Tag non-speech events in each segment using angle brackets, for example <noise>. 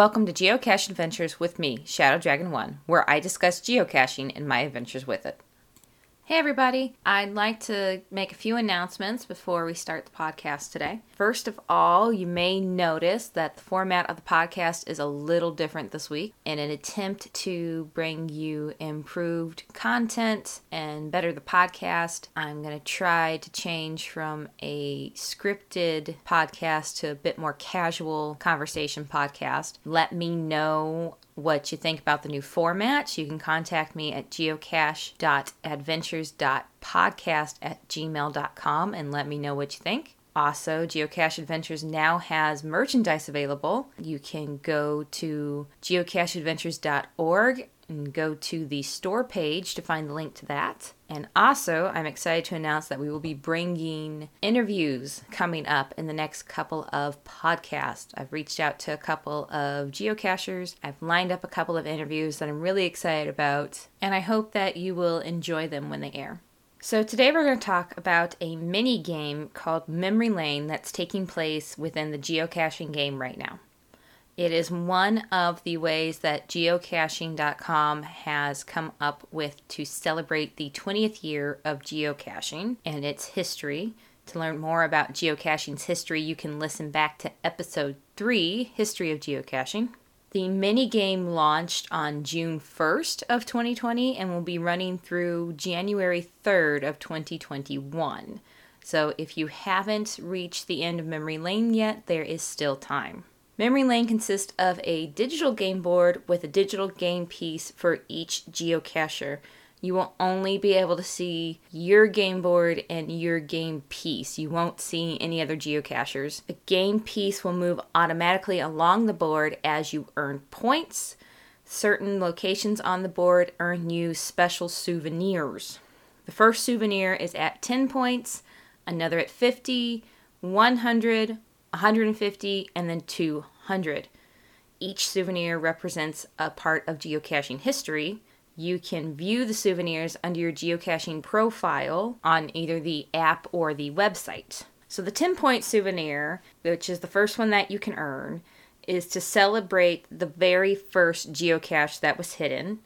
Welcome to Geocache Adventures with me, Shadow Dragon 1, where I discuss geocaching and my adventures with it. Hey everybody, I'd like to make a few announcements before we start the podcast today. First of all, you may notice that the format of the podcast is a little different this week. In an attempt to bring you improved content and better the podcast, I'm going to try to change from a scripted podcast to a bit more casual conversation podcast. Let me know what you think about the new format, you can contact me at geocache.adventures.podcast at gmail.com and let me know what you think. Also, Geocache Adventures now has merchandise available. You can go to geocacheadventures.org and go to the store page to find the link to that. And also, I'm excited to announce that we will be bringing interviews coming up in the next couple of podcasts. I've reached out to a couple of geocachers, I've lined up a couple of interviews that I'm really excited about, and I hope that you will enjoy them when they air. So, today we're going to talk about a mini game called Memory Lane that's taking place within the geocaching game right now. It is one of the ways that geocaching.com has come up with to celebrate the 20th year of geocaching and its history. To learn more about geocaching's history, you can listen back to episode 3, History of Geocaching. The mini game launched on June 1st of 2020 and will be running through January 3rd of 2021. So if you haven't reached the end of memory lane yet, there is still time. Memory lane consists of a digital game board with a digital game piece for each geocacher. You will only be able to see your game board and your game piece. You won't see any other geocachers. A game piece will move automatically along the board as you earn points. Certain locations on the board earn you special souvenirs. The first souvenir is at 10 points, another at 50, 100, 150, and then 200. Each souvenir represents a part of geocaching history. You can view the souvenirs under your geocaching profile on either the app or the website. So, the 10 point souvenir, which is the first one that you can earn, is to celebrate the very first geocache that was hidden.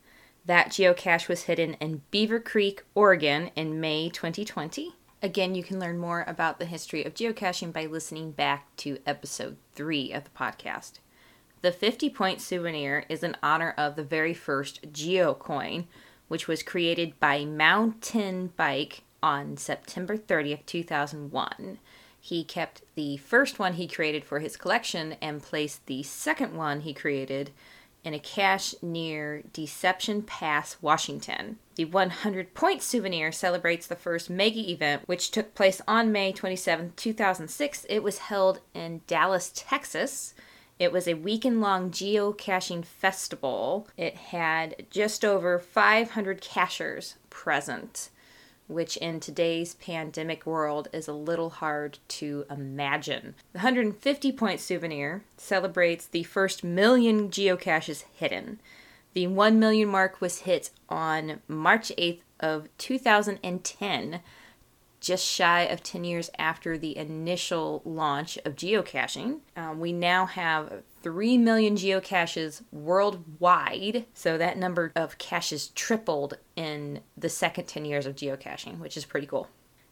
That geocache was hidden in Beaver Creek, Oregon in May 2020. Again, you can learn more about the history of geocaching by listening back to episode 3 of the podcast. The 50 point souvenir is in honor of the very first GeoCoin, which was created by Moun10Bike on September 30th, 2001. He kept the first one he created for his collection and placed the second one he created in a cache near Deception Pass, Washington. The 100 point souvenir celebrates the first mega event, which took place on May 27, 2006. It was held in Dallas, Texas. It was a weekend long geocaching festival. It had just over 500 cachers present which in today's pandemic world is a little hard to imagine. The 150 point souvenir celebrates the first million geocaches hidden. The 1 million mark was hit on March 8th of 2010 just shy of 10 years after the initial launch of geocaching. Um, we now have 3 million geocaches worldwide, so that number of caches tripled in the second 10 years of geocaching, which is pretty cool.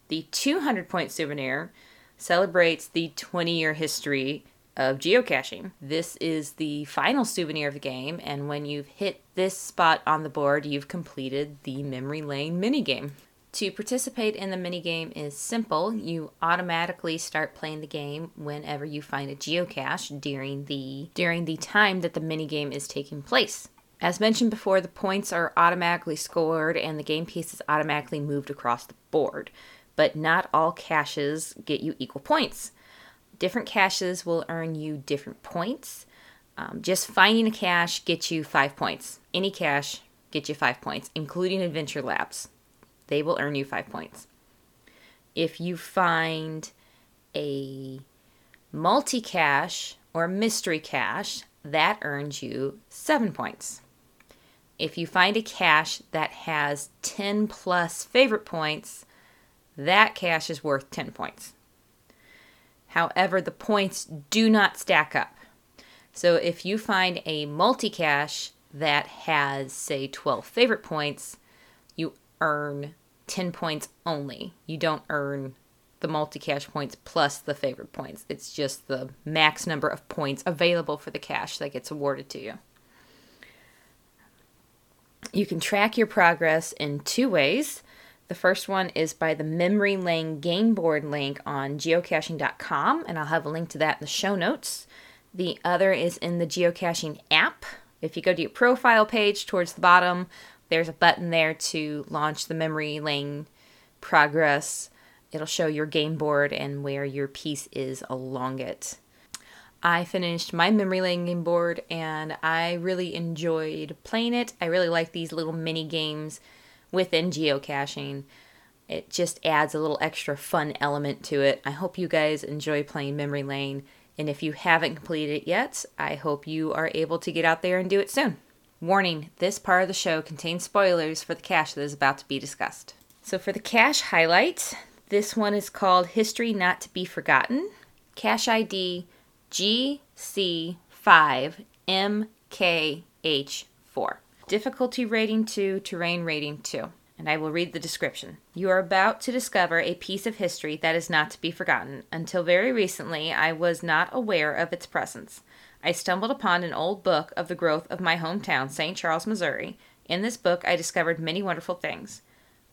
The 200 point souvenir celebrates the 20 year history of geocaching. This is the final souvenir of the game, and when you've hit this spot on the board, you've completed the memory lane minigame. To participate in the minigame is simple. You automatically start playing the game whenever you find a geocache during the during the time that the minigame is taking place. As mentioned before, the points are automatically scored and the game piece is automatically moved across the board. But not all caches get you equal points. Different caches will earn you different points. Um, just finding a cache gets you five points. Any cache gets you five points, including Adventure Labs they will earn you five points. If you find a multi cache or mystery cache, that earns you seven points. If you find a cache that has 10 plus favorite points, that cache is worth 10 points. However, the points do not stack up. So if you find a multi cache that has, say, 12 favorite points, you earn 10 points only. You don't earn the multi cache points plus the favorite points. It's just the max number of points available for the cache that gets awarded to you. You can track your progress in two ways. The first one is by the Memory Lane game board link on geocaching.com, and I'll have a link to that in the show notes. The other is in the geocaching app. If you go to your profile page towards the bottom, there's a button there to launch the Memory Lane progress. It'll show your game board and where your piece is along it. I finished my memory lane game board and I really enjoyed playing it. I really like these little mini games within geocaching. It just adds a little extra fun element to it. I hope you guys enjoy playing Memory Lane. And if you haven't completed it yet, I hope you are able to get out there and do it soon. Warning this part of the show contains spoilers for the cache that is about to be discussed. So, for the cache highlight, this one is called History Not to Be Forgotten. Cache ID GC5MKH4. Difficulty rating 2, terrain rating 2. And I will read the description. You are about to discover a piece of history that is not to be forgotten. Until very recently, I was not aware of its presence. I stumbled upon an old book of the growth of my hometown, St. Charles, Missouri. In this book, I discovered many wonderful things.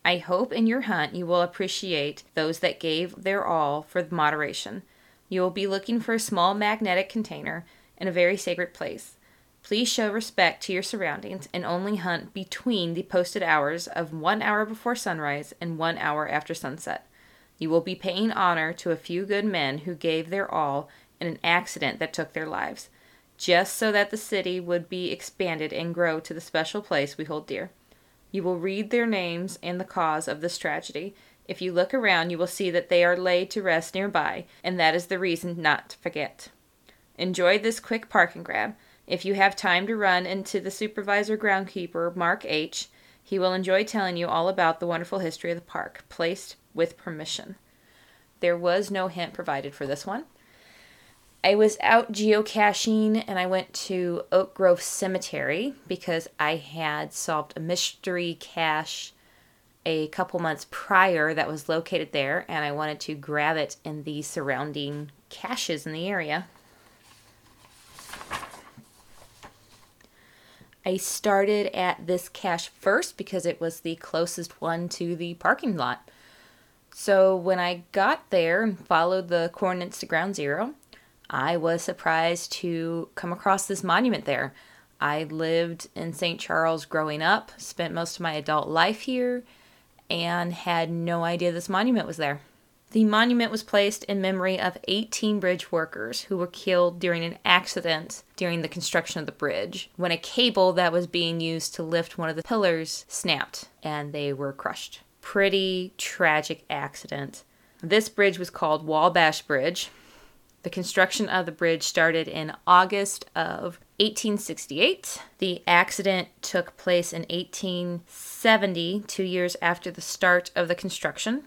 I hope in your hunt you will appreciate those that gave their all for moderation. You will be looking for a small magnetic container in a very sacred place. Please show respect to your surroundings and only hunt between the posted hours of one hour before sunrise and one hour after sunset. You will be paying honor to a few good men who gave their all in an accident that took their lives, just so that the city would be expanded and grow to the special place we hold dear. You will read their names and the cause of this tragedy if you look around, you will see that they are laid to rest nearby, and that is the reason not to forget. Enjoy this quick park and grab. If you have time to run into the supervisor groundkeeper, Mark H., he will enjoy telling you all about the wonderful history of the park, placed with permission. There was no hint provided for this one. I was out geocaching and I went to Oak Grove Cemetery because I had solved a mystery cache a couple months prior that was located there, and I wanted to grab it in the surrounding caches in the area. I started at this cache first because it was the closest one to the parking lot. So when I got there and followed the coordinates to ground zero, I was surprised to come across this monument there. I lived in St. Charles growing up, spent most of my adult life here, and had no idea this monument was there. The monument was placed in memory of 18 bridge workers who were killed during an accident during the construction of the bridge when a cable that was being used to lift one of the pillars snapped and they were crushed. Pretty tragic accident. This bridge was called Wabash Bridge. The construction of the bridge started in August of 1868. The accident took place in 1870, two years after the start of the construction.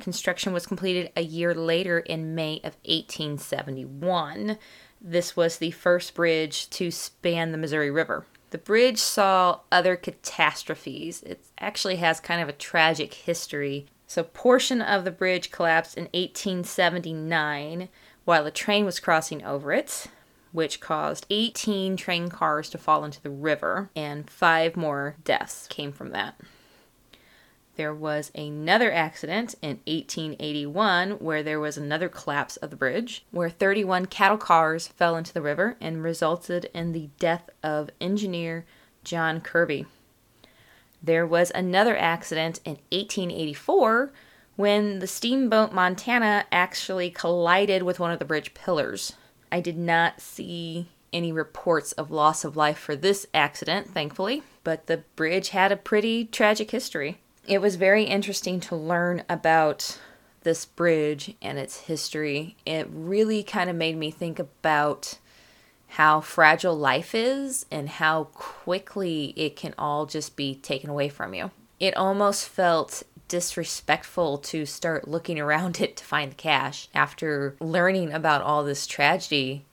Construction was completed a year later in May of 1871. This was the first bridge to span the Missouri River. The bridge saw other catastrophes. It actually has kind of a tragic history. So, portion of the bridge collapsed in 1879 while a train was crossing over it which caused 18 train cars to fall into the river, and five more deaths came from that. There was another accident in 1881 where there was another collapse of the bridge, where 31 cattle cars fell into the river and resulted in the death of engineer John Kirby. There was another accident in 1884 when the steamboat Montana actually collided with one of the bridge pillars. I did not see any reports of loss of life for this accident, thankfully, but the bridge had a pretty tragic history. It was very interesting to learn about this bridge and its history. It really kind of made me think about how fragile life is and how quickly it can all just be taken away from you. It almost felt disrespectful to start looking around <laughs> it to find the cache after learning about all this tragedy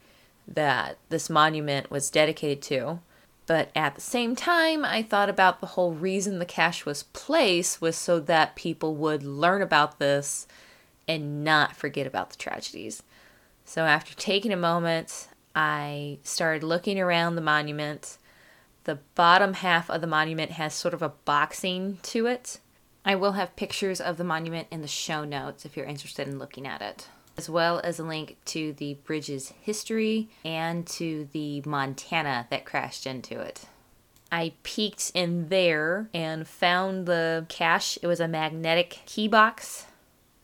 that this monument was dedicated to. But at the same time, I thought about the whole reason the cache was placed was so that people would learn about this and not forget about the tragedies. So after taking a moment, I started looking around the monument. The bottom half of the monument has sort of a boxing to it. I will have pictures of the monument in the show notes if you're interested in looking at it as well as a link to the bridge's history and to the Montana that crashed into it. I peeked in there and found the cache. It was a magnetic key box,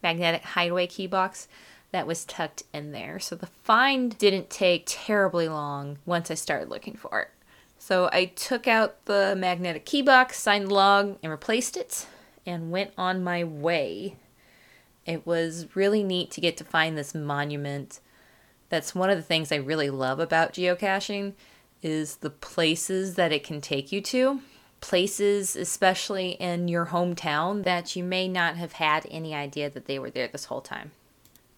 magnetic hideaway key box that was tucked in there. So the find didn't take terribly long once I started looking for it. So I took out the magnetic key box, signed the log, and replaced it, and went on my way it was really neat to get to find this monument. That's one of the things I really love about geocaching is the places that it can take you to. Places, especially in your hometown, that you may not have had any idea that they were there this whole time.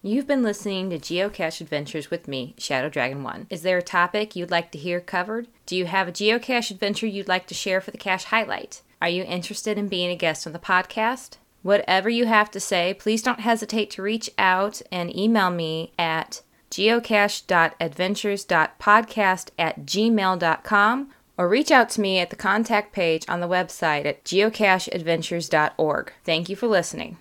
You've been listening to Geocache Adventures with me, Shadow Dragon 1. Is there a topic you'd like to hear covered? Do you have a geocache adventure you'd like to share for the cache highlight? Are you interested in being a guest on the podcast? Whatever you have to say, please don't hesitate to reach out and email me at geocache.adventures.podcast at gmail.com or reach out to me at the contact page on the website at geocacheadventures.org. Thank you for listening.